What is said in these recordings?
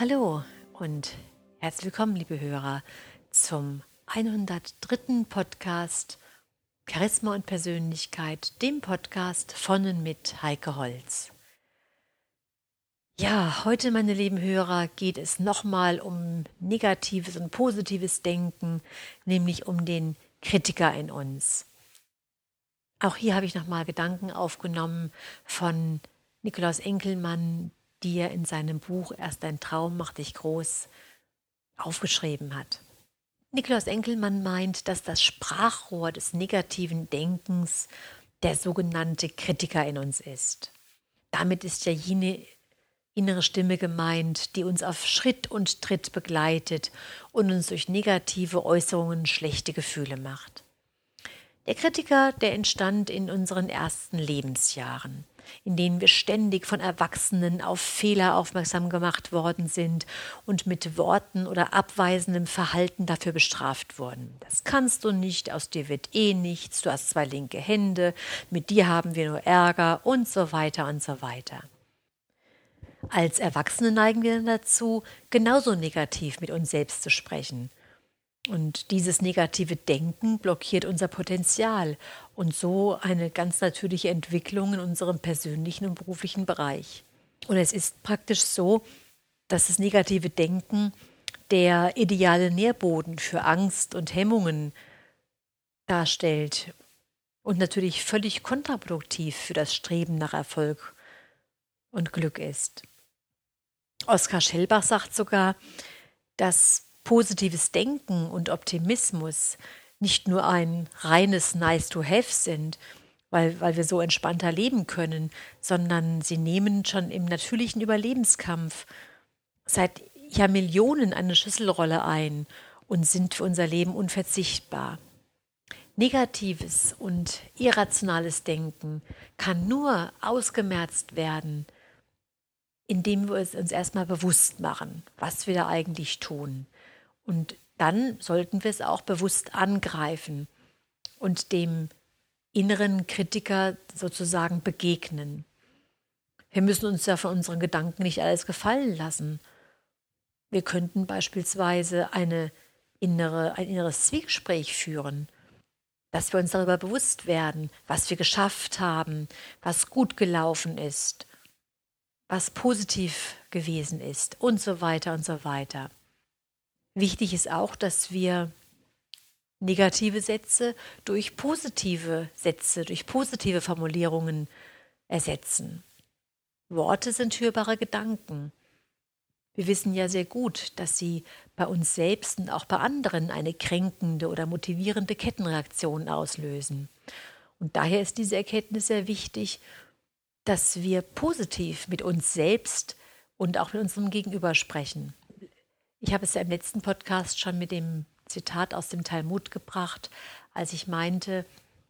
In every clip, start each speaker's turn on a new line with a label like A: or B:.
A: Hallo und herzlich willkommen, liebe Hörer, zum 103. Podcast Charisma und Persönlichkeit, dem Podcast von und mit Heike Holz. Ja, heute, meine lieben Hörer, geht es nochmal um negatives und positives Denken, nämlich um den Kritiker in uns. Auch hier habe ich nochmal Gedanken aufgenommen von Nikolaus Enkelmann, die er in seinem Buch Erst ein Traum macht dich groß aufgeschrieben hat. Nikolaus Enkelmann meint, dass das Sprachrohr des negativen Denkens der sogenannte Kritiker in uns ist. Damit ist ja jene innere Stimme gemeint, die uns auf Schritt und Tritt begleitet und uns durch negative Äußerungen schlechte Gefühle macht. Der Kritiker, der entstand in unseren ersten Lebensjahren in denen wir ständig von Erwachsenen auf Fehler aufmerksam gemacht worden sind und mit Worten oder abweisendem Verhalten dafür bestraft wurden. Das kannst du nicht, aus dir wird eh nichts, du hast zwei linke Hände, mit dir haben wir nur Ärger und so weiter und so weiter. Als Erwachsene neigen wir dazu, genauso negativ mit uns selbst zu sprechen. Und dieses negative Denken blockiert unser Potenzial und so eine ganz natürliche Entwicklung in unserem persönlichen und beruflichen Bereich. Und es ist praktisch so, dass das negative Denken der ideale Nährboden für Angst und Hemmungen darstellt und natürlich völlig kontraproduktiv für das Streben nach Erfolg und Glück ist. Oskar Schellbach sagt sogar, dass positives Denken und Optimismus nicht nur ein reines Nice-to-Have sind, weil, weil wir so entspannter leben können, sondern sie nehmen schon im natürlichen Überlebenskampf seit Jahrmillionen eine Schlüsselrolle ein und sind für unser Leben unverzichtbar. Negatives und irrationales Denken kann nur ausgemerzt werden, indem wir es uns erstmal bewusst machen, was wir da eigentlich tun. Und dann sollten wir es auch bewusst angreifen und dem inneren Kritiker sozusagen begegnen. Wir müssen uns ja von unseren Gedanken nicht alles gefallen lassen. Wir könnten beispielsweise eine innere, ein inneres Zwiegespräch führen, dass wir uns darüber bewusst werden, was wir geschafft haben, was gut gelaufen ist, was positiv gewesen ist und so weiter und so weiter. Wichtig ist auch, dass wir negative Sätze durch positive Sätze, durch positive Formulierungen ersetzen. Worte sind hörbare Gedanken. Wir wissen ja sehr gut, dass sie bei uns selbst und auch bei anderen eine kränkende oder motivierende Kettenreaktion auslösen. Und daher ist diese Erkenntnis sehr wichtig, dass wir positiv mit uns selbst und auch mit unserem Gegenüber sprechen. Ich habe es ja im letzten Podcast schon mit dem Zitat aus dem Talmud gebracht, als ich meinte,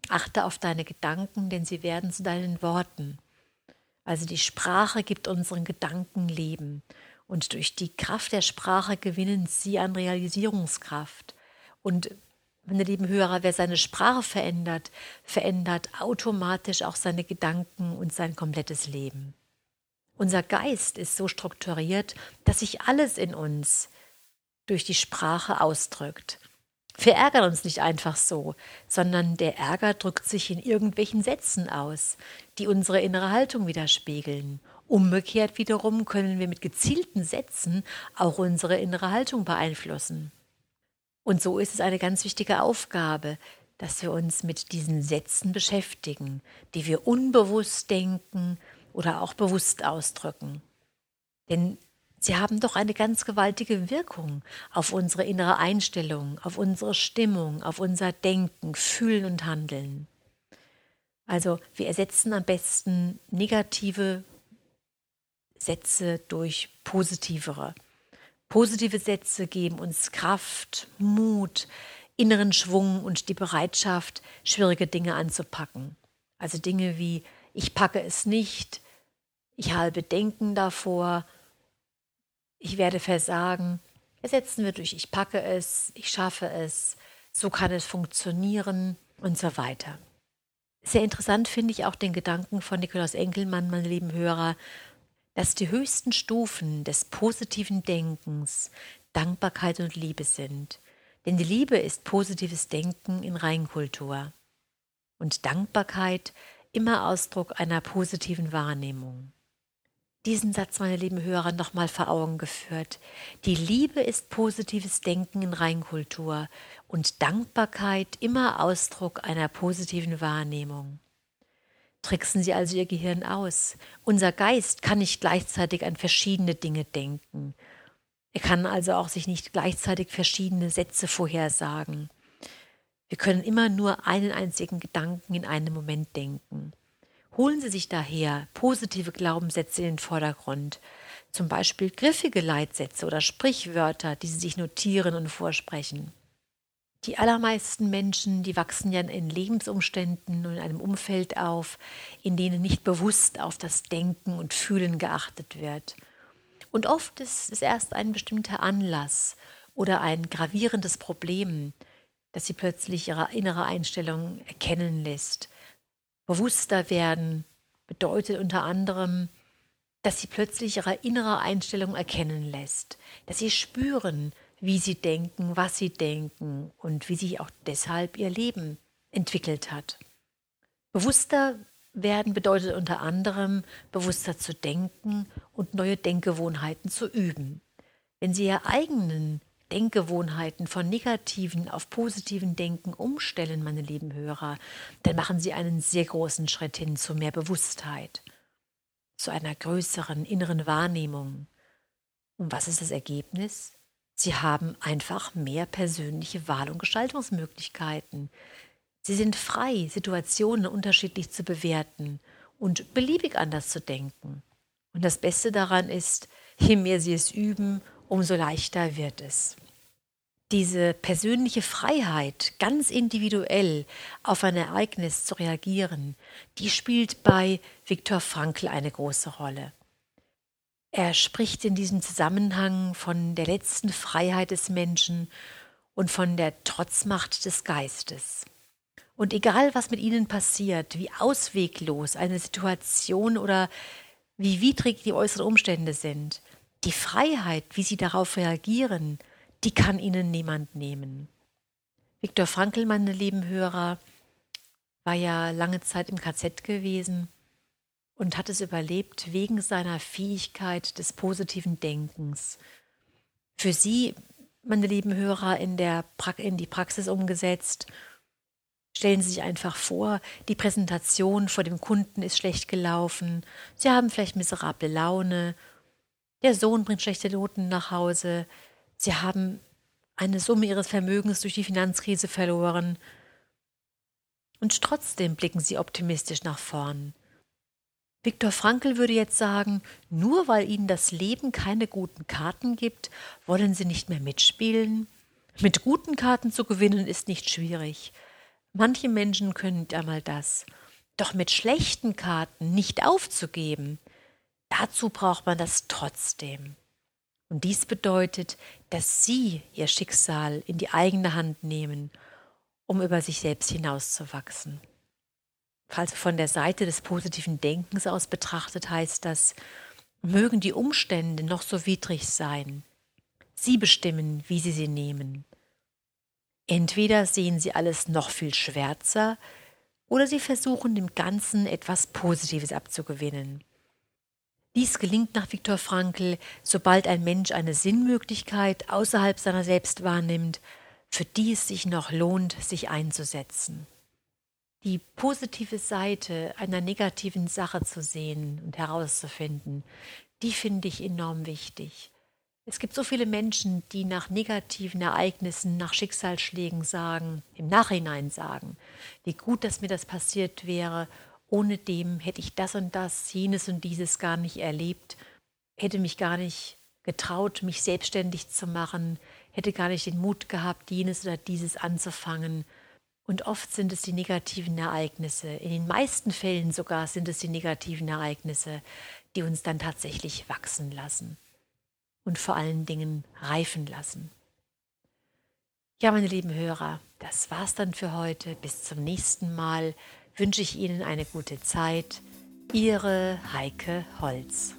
A: achte auf deine Gedanken, denn sie werden zu deinen Worten. Also die Sprache gibt unseren Gedanken Leben und durch die Kraft der Sprache gewinnen sie an Realisierungskraft. Und meine lieben Hörer, wer seine Sprache verändert, verändert automatisch auch seine Gedanken und sein komplettes Leben. Unser Geist ist so strukturiert, dass sich alles in uns durch die Sprache ausdrückt. Wir ärgern uns nicht einfach so, sondern der Ärger drückt sich in irgendwelchen Sätzen aus, die unsere innere Haltung widerspiegeln. Umgekehrt wiederum können wir mit gezielten Sätzen auch unsere innere Haltung beeinflussen. Und so ist es eine ganz wichtige Aufgabe, dass wir uns mit diesen Sätzen beschäftigen, die wir unbewusst denken oder auch bewusst ausdrücken. Denn Sie haben doch eine ganz gewaltige Wirkung auf unsere innere Einstellung, auf unsere Stimmung, auf unser Denken, Fühlen und Handeln. Also wir ersetzen am besten negative Sätze durch positivere. Positive Sätze geben uns Kraft, Mut, inneren Schwung und die Bereitschaft, schwierige Dinge anzupacken. Also Dinge wie ich packe es nicht, ich habe Bedenken davor, ich werde versagen, ersetzen wir durch ich packe es, ich schaffe es, so kann es funktionieren und so weiter. Sehr interessant finde ich auch den Gedanken von Nikolaus Enkelmann, meine lieben Hörer, dass die höchsten Stufen des positiven Denkens Dankbarkeit und Liebe sind. Denn die Liebe ist positives Denken in Reinkultur und Dankbarkeit immer Ausdruck einer positiven Wahrnehmung. Diesen Satz, meine lieben Hörer, nochmal vor Augen geführt. Die Liebe ist positives Denken in Reinkultur und Dankbarkeit immer Ausdruck einer positiven Wahrnehmung. Tricksen Sie also Ihr Gehirn aus. Unser Geist kann nicht gleichzeitig an verschiedene Dinge denken. Er kann also auch sich nicht gleichzeitig verschiedene Sätze vorhersagen. Wir können immer nur einen einzigen Gedanken in einem Moment denken. Holen Sie sich daher positive Glaubenssätze in den Vordergrund, zum Beispiel griffige Leitsätze oder Sprichwörter, die Sie sich notieren und vorsprechen. Die allermeisten Menschen, die wachsen ja in Lebensumständen und in einem Umfeld auf, in denen nicht bewusst auf das Denken und Fühlen geachtet wird. Und oft ist es erst ein bestimmter Anlass oder ein gravierendes Problem, dass sie plötzlich ihre innere Einstellung erkennen lässt. Bewusster werden bedeutet unter anderem, dass sie plötzlich ihre innere Einstellung erkennen lässt, dass sie spüren, wie sie denken, was sie denken und wie sich auch deshalb ihr Leben entwickelt hat. Bewusster werden bedeutet unter anderem, bewusster zu denken und neue Denkgewohnheiten zu üben. Wenn Sie Ihre eigenen Denkgewohnheiten von negativen auf positiven Denken umstellen, meine lieben Hörer, dann machen Sie einen sehr großen Schritt hin zu mehr Bewusstheit, zu einer größeren inneren Wahrnehmung. Und was ist das Ergebnis? Sie haben einfach mehr persönliche Wahl- und Gestaltungsmöglichkeiten. Sie sind frei, Situationen unterschiedlich zu bewerten und beliebig anders zu denken. Und das Beste daran ist, je mehr Sie es üben, umso leichter wird es. Diese persönliche Freiheit, ganz individuell auf ein Ereignis zu reagieren, die spielt bei Viktor Frankl eine große Rolle. Er spricht in diesem Zusammenhang von der letzten Freiheit des Menschen und von der Trotzmacht des Geistes. Und egal, was mit ihnen passiert, wie ausweglos eine Situation oder wie widrig die äußeren Umstände sind, die Freiheit, wie sie darauf reagieren, die kann ihnen niemand nehmen. Viktor Frankl, meine lieben Hörer, war ja lange Zeit im KZ gewesen und hat es überlebt wegen seiner Fähigkeit des positiven Denkens. Für Sie, meine lieben Hörer, in, der pra in die Praxis umgesetzt, stellen Sie sich einfach vor, die Präsentation vor dem Kunden ist schlecht gelaufen, Sie haben vielleicht miserable Laune, der Sohn bringt schlechte Noten nach Hause, Sie haben eine Summe Ihres Vermögens durch die Finanzkrise verloren, und trotzdem blicken Sie optimistisch nach vorn. Viktor Frankl würde jetzt sagen, nur weil Ihnen das Leben keine guten Karten gibt, wollen Sie nicht mehr mitspielen? Mit guten Karten zu gewinnen ist nicht schwierig. Manche Menschen können nicht einmal das. Doch mit schlechten Karten nicht aufzugeben, dazu braucht man das trotzdem. Und dies bedeutet, dass Sie Ihr Schicksal in die eigene Hand nehmen, um über sich selbst hinauszuwachsen. Also von der Seite des positiven Denkens aus betrachtet heißt das, mögen die Umstände noch so widrig sein. Sie bestimmen, wie Sie sie nehmen. Entweder sehen Sie alles noch viel schwärzer, oder Sie versuchen dem Ganzen etwas Positives abzugewinnen. Dies gelingt nach Viktor Frankl, sobald ein Mensch eine Sinnmöglichkeit außerhalb seiner selbst wahrnimmt, für die es sich noch lohnt, sich einzusetzen. Die positive Seite einer negativen Sache zu sehen und herauszufinden, die finde ich enorm wichtig. Es gibt so viele Menschen, die nach negativen Ereignissen, nach Schicksalsschlägen sagen, im Nachhinein sagen, wie gut, dass mir das passiert wäre ohne dem hätte ich das und das, jenes und dieses gar nicht erlebt, hätte mich gar nicht getraut, mich selbstständig zu machen, hätte gar nicht den Mut gehabt, jenes oder dieses anzufangen. Und oft sind es die negativen Ereignisse, in den meisten Fällen sogar sind es die negativen Ereignisse, die uns dann tatsächlich wachsen lassen und vor allen Dingen reifen lassen. Ja, meine lieben Hörer, das war's dann für heute. Bis zum nächsten Mal wünsche ich Ihnen eine gute Zeit. Ihre Heike Holz.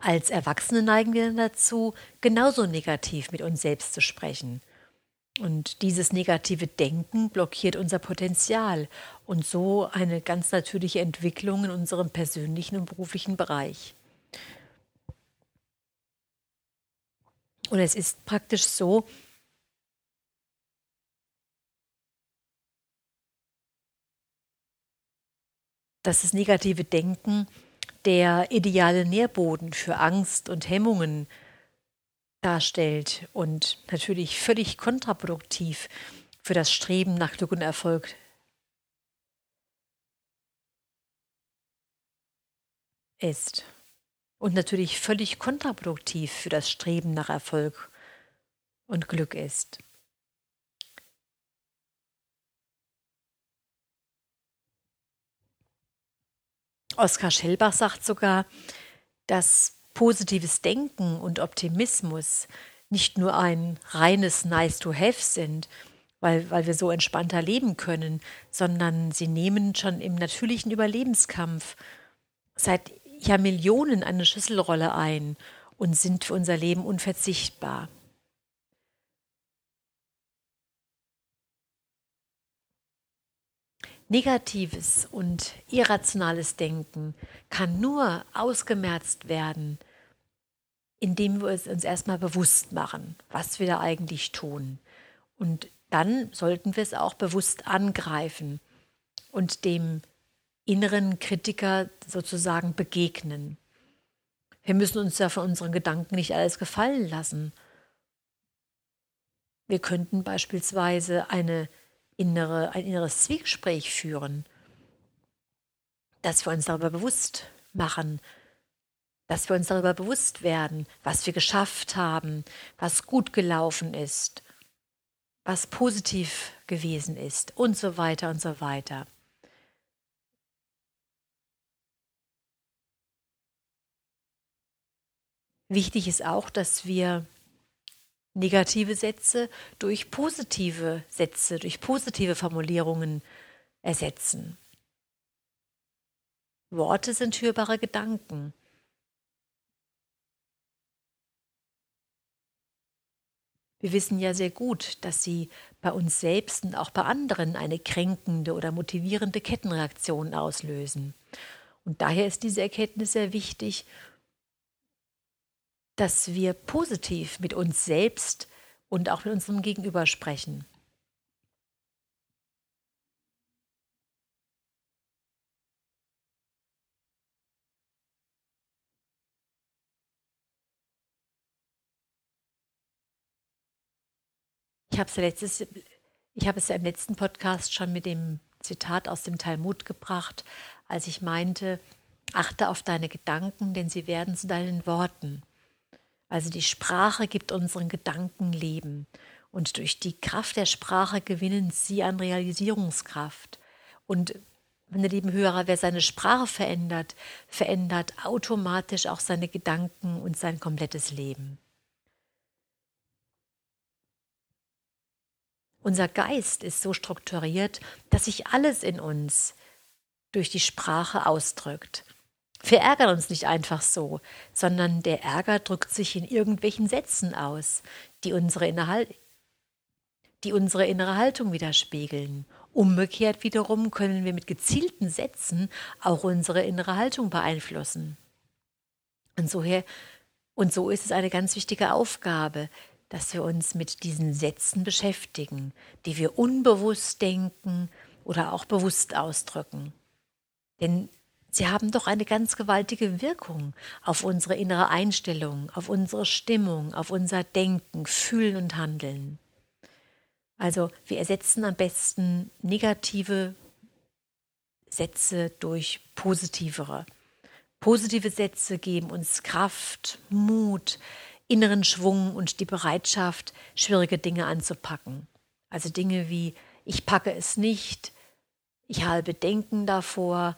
A: Als Erwachsene neigen wir dazu, genauso negativ mit uns selbst zu sprechen. Und dieses negative Denken blockiert unser Potenzial und so eine ganz natürliche Entwicklung in unserem persönlichen und beruflichen Bereich. Und es ist praktisch so, dass das negative Denken der ideale Nährboden für Angst und Hemmungen darstellt und natürlich völlig kontraproduktiv für das Streben nach Glück und Erfolg ist. Und natürlich völlig kontraproduktiv für das Streben nach Erfolg und Glück ist. Oskar Schellbach sagt sogar, dass positives Denken und Optimismus nicht nur ein reines Nice-to-Have sind, weil, weil wir so entspannter leben können, sondern sie nehmen schon im natürlichen Überlebenskampf seit Jahrmillionen eine Schlüsselrolle ein und sind für unser Leben unverzichtbar. Negatives und irrationales Denken kann nur ausgemerzt werden, indem wir es uns erstmal bewusst machen, was wir da eigentlich tun. Und dann sollten wir es auch bewusst angreifen und dem inneren Kritiker sozusagen begegnen. Wir müssen uns ja von unseren Gedanken nicht alles gefallen lassen. Wir könnten beispielsweise eine innere, ein inneres Zwiegespräch führen, dass wir uns darüber bewusst machen, dass wir uns darüber bewusst werden, was wir geschafft haben, was gut gelaufen ist, was positiv gewesen ist und so weiter und so weiter. Wichtig ist auch, dass wir negative Sätze durch positive Sätze, durch positive Formulierungen ersetzen. Worte sind hörbare Gedanken. Wir wissen ja sehr gut, dass sie bei uns selbst und auch bei anderen eine kränkende oder motivierende Kettenreaktion auslösen. Und daher ist diese Erkenntnis sehr wichtig dass wir positiv mit uns selbst und auch mit unserem Gegenüber sprechen. Ich habe es, letztes, ich habe es ja im letzten Podcast schon mit dem Zitat aus dem Talmud gebracht, als ich meinte, achte auf deine Gedanken, denn sie werden zu deinen Worten. Also die Sprache gibt unseren Gedanken Leben. Und durch die Kraft der Sprache gewinnen sie an Realisierungskraft. Und meine lieben Hörer, wer seine Sprache verändert, verändert automatisch auch seine Gedanken und sein komplettes Leben. Unser Geist ist so strukturiert, dass sich alles in uns durch die Sprache ausdrückt. Wir ärgern uns nicht einfach so, sondern der Ärger drückt sich in irgendwelchen Sätzen aus, die unsere, Innerhalt, die unsere innere Haltung widerspiegeln. Umgekehrt wiederum können wir mit gezielten Sätzen auch unsere innere Haltung beeinflussen. Und, so, und so ist es eine ganz wichtige Aufgabe, dass wir uns mit diesen Sätzen beschäftigen, die wir unbewusst denken oder auch bewusst ausdrücken. Denn Sie haben doch eine ganz gewaltige Wirkung auf unsere innere Einstellung, auf unsere Stimmung, auf unser Denken, Fühlen und Handeln. Also wir ersetzen am besten negative Sätze durch positivere. Positive Sätze geben uns Kraft, Mut, inneren Schwung und die Bereitschaft, schwierige Dinge anzupacken. Also Dinge wie ich packe es nicht, ich habe Bedenken davor,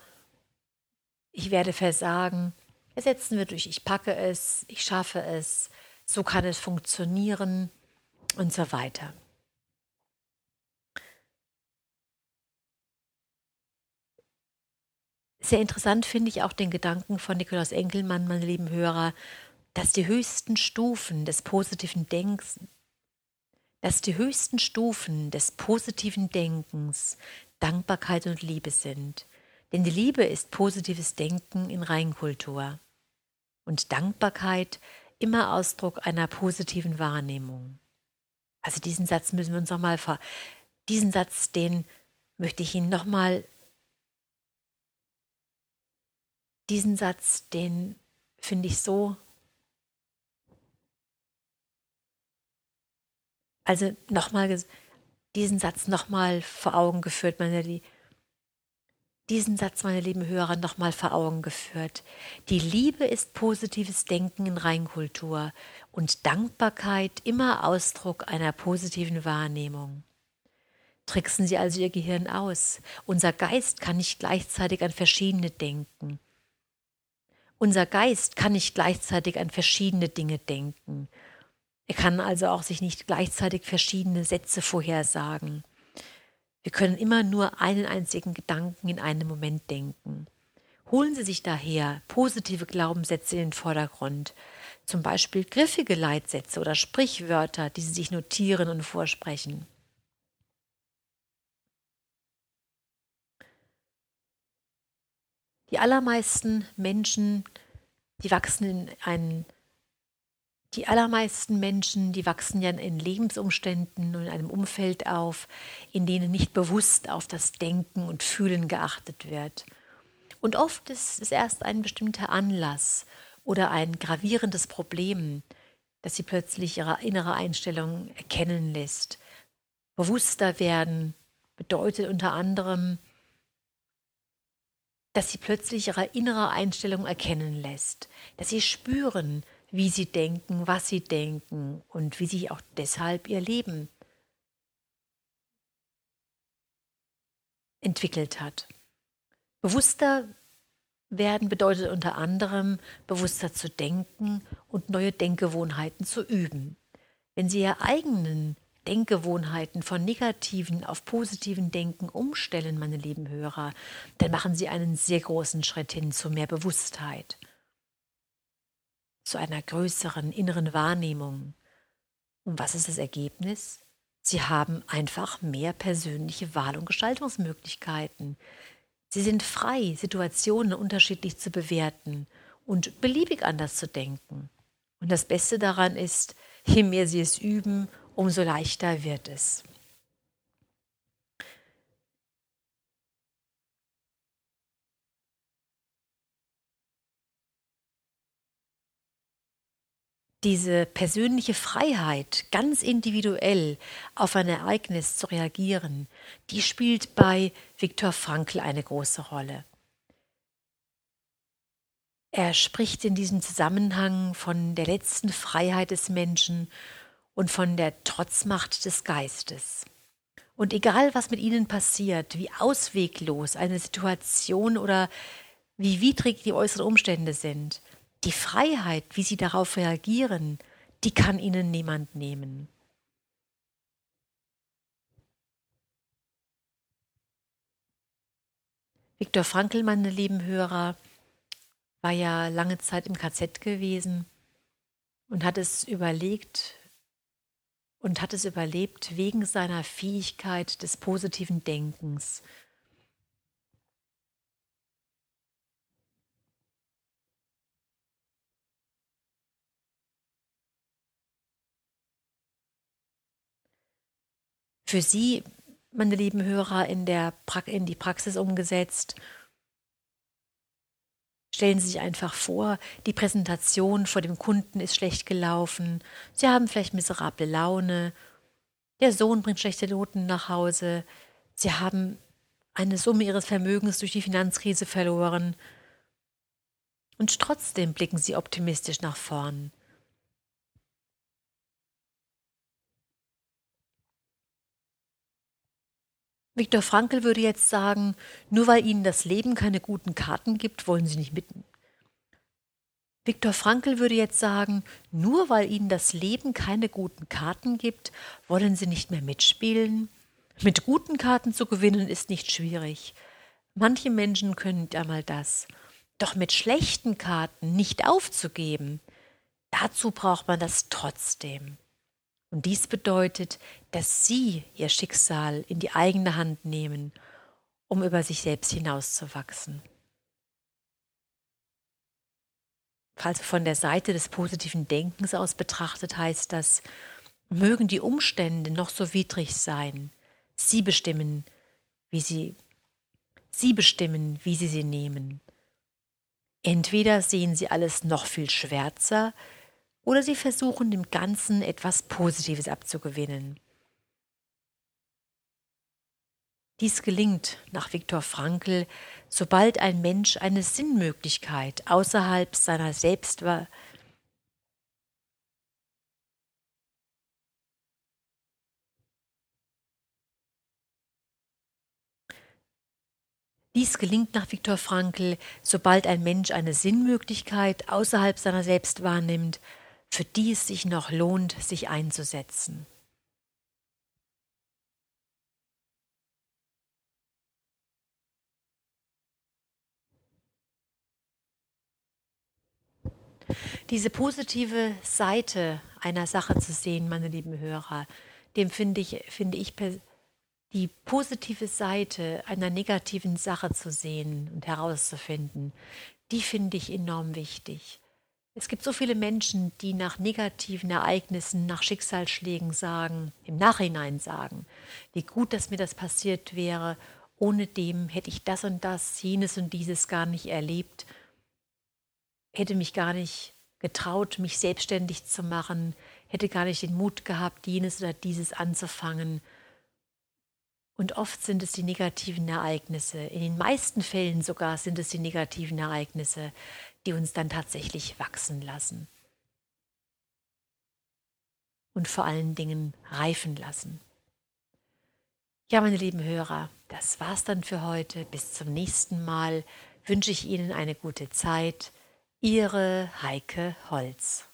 A: ich werde versagen, ersetzen wir durch ich packe es, ich schaffe es, so kann es funktionieren und so weiter. Sehr interessant finde ich auch den Gedanken von Nikolaus Enkelmann, meine lieben Hörer, dass die höchsten Stufen des positiven Denkens, dass die höchsten Stufen des positiven Denkens Dankbarkeit und Liebe sind. Denn die Liebe ist positives Denken in Reinkultur und Dankbarkeit immer Ausdruck einer positiven Wahrnehmung. Also diesen Satz müssen wir uns nochmal ver diesen Satz, den möchte ich Ihnen nochmal diesen Satz, den finde ich so also nochmal diesen Satz nochmal vor Augen geführt, meine die diesen Satz, meine lieben Hörer, nochmal vor Augen geführt. Die Liebe ist positives Denken in Reinkultur und Dankbarkeit immer Ausdruck einer positiven Wahrnehmung. Tricksen Sie also Ihr Gehirn aus. Unser Geist kann nicht gleichzeitig an verschiedene denken. Unser Geist kann nicht gleichzeitig an verschiedene Dinge denken. Er kann also auch sich nicht gleichzeitig verschiedene Sätze vorhersagen. Wir können immer nur einen einzigen Gedanken in einem Moment denken. Holen Sie sich daher positive Glaubenssätze in den Vordergrund, zum Beispiel griffige Leitsätze oder Sprichwörter, die Sie sich notieren und vorsprechen. Die allermeisten Menschen, die wachsen in einen die allermeisten Menschen, die wachsen ja in Lebensumständen und in einem Umfeld auf, in denen nicht bewusst auf das Denken und Fühlen geachtet wird. Und oft ist es erst ein bestimmter Anlass oder ein gravierendes Problem, das sie plötzlich ihre innere Einstellung erkennen lässt. Bewusster werden bedeutet unter anderem, dass sie plötzlich ihre innere Einstellung erkennen lässt, dass sie spüren, wie sie denken, was sie denken und wie sie auch deshalb ihr Leben entwickelt hat. Bewusster werden bedeutet unter anderem, bewusster zu denken und neue Denkgewohnheiten zu üben. Wenn Sie Ihre eigenen Denkgewohnheiten von negativen auf positiven Denken umstellen, meine lieben Hörer, dann machen Sie einen sehr großen Schritt hin zu mehr Bewusstheit zu einer größeren inneren Wahrnehmung. Und was ist das Ergebnis? Sie haben einfach mehr persönliche Wahl- und Gestaltungsmöglichkeiten. Sie sind frei, Situationen unterschiedlich zu bewerten und beliebig anders zu denken. Und das Beste daran ist, je mehr Sie es üben, umso leichter wird es. Diese persönliche Freiheit, ganz individuell auf ein Ereignis zu reagieren, die spielt bei Viktor Frankl eine große Rolle. Er spricht in diesem Zusammenhang von der letzten Freiheit des Menschen und von der Trotzmacht des Geistes. Und egal, was mit ihnen passiert, wie ausweglos eine Situation oder wie widrig die äußeren Umstände sind, die Freiheit, wie sie darauf reagieren, die kann ihnen niemand nehmen. Viktor Frankl, meine lieben Hörer, war ja lange Zeit im KZ gewesen und hat es überlegt und hat es überlebt wegen seiner Fähigkeit des positiven Denkens. Für Sie, meine lieben Hörer, in, der pra in die Praxis umgesetzt. Stellen Sie sich einfach vor, die Präsentation vor dem Kunden ist schlecht gelaufen, Sie haben vielleicht miserable Laune, der Sohn bringt schlechte Noten nach Hause, Sie haben eine Summe Ihres Vermögens durch die Finanzkrise verloren. Und trotzdem blicken Sie optimistisch nach vorn. Viktor Frankl würde jetzt sagen, nur weil Ihnen das Leben keine guten Karten gibt, wollen Sie nicht mitten. Viktor Frankl würde jetzt sagen, nur weil Ihnen das Leben keine guten Karten gibt, wollen Sie nicht mehr mitspielen. Mit guten Karten zu gewinnen ist nicht schwierig. Manche Menschen können einmal das, doch mit schlechten Karten nicht aufzugeben, dazu braucht man das trotzdem. Und dies bedeutet, dass sie ihr Schicksal in die eigene Hand nehmen, um über sich selbst hinauszuwachsen. Also von der Seite des positiven Denkens aus betrachtet heißt das, mögen die Umstände noch so widrig sein, sie bestimmen, wie sie, sie bestimmen, wie sie sie nehmen. Entweder sehen sie alles noch viel schwärzer, oder sie versuchen dem Ganzen etwas Positives abzugewinnen. Dies gelingt nach Viktor Frankl, sobald ein Mensch eine Sinnmöglichkeit außerhalb seiner selbst war. Dies gelingt nach Viktor Frankl, sobald ein Mensch eine Sinnmöglichkeit außerhalb seiner selbst wahrnimmt, für die es sich noch lohnt, sich einzusetzen. Diese positive Seite einer Sache zu sehen, meine lieben Hörer, dem finde ich, finde ich die positive Seite einer negativen Sache zu sehen und herauszufinden, die finde ich enorm wichtig. Es gibt so viele Menschen, die nach negativen Ereignissen, nach Schicksalsschlägen sagen, im Nachhinein sagen, wie gut, dass mir das passiert wäre, ohne dem hätte ich das und das, jenes und dieses gar nicht erlebt, hätte mich gar nicht getraut, mich selbstständig zu machen, hätte gar nicht den Mut gehabt, jenes oder dieses anzufangen. Und oft sind es die negativen Ereignisse, in den meisten Fällen sogar sind es die negativen Ereignisse, die uns dann tatsächlich wachsen lassen. Und vor allen Dingen reifen lassen. Ja, meine lieben Hörer, das war's dann für heute. Bis zum nächsten Mal wünsche ich Ihnen eine gute Zeit. Ihre Heike Holz.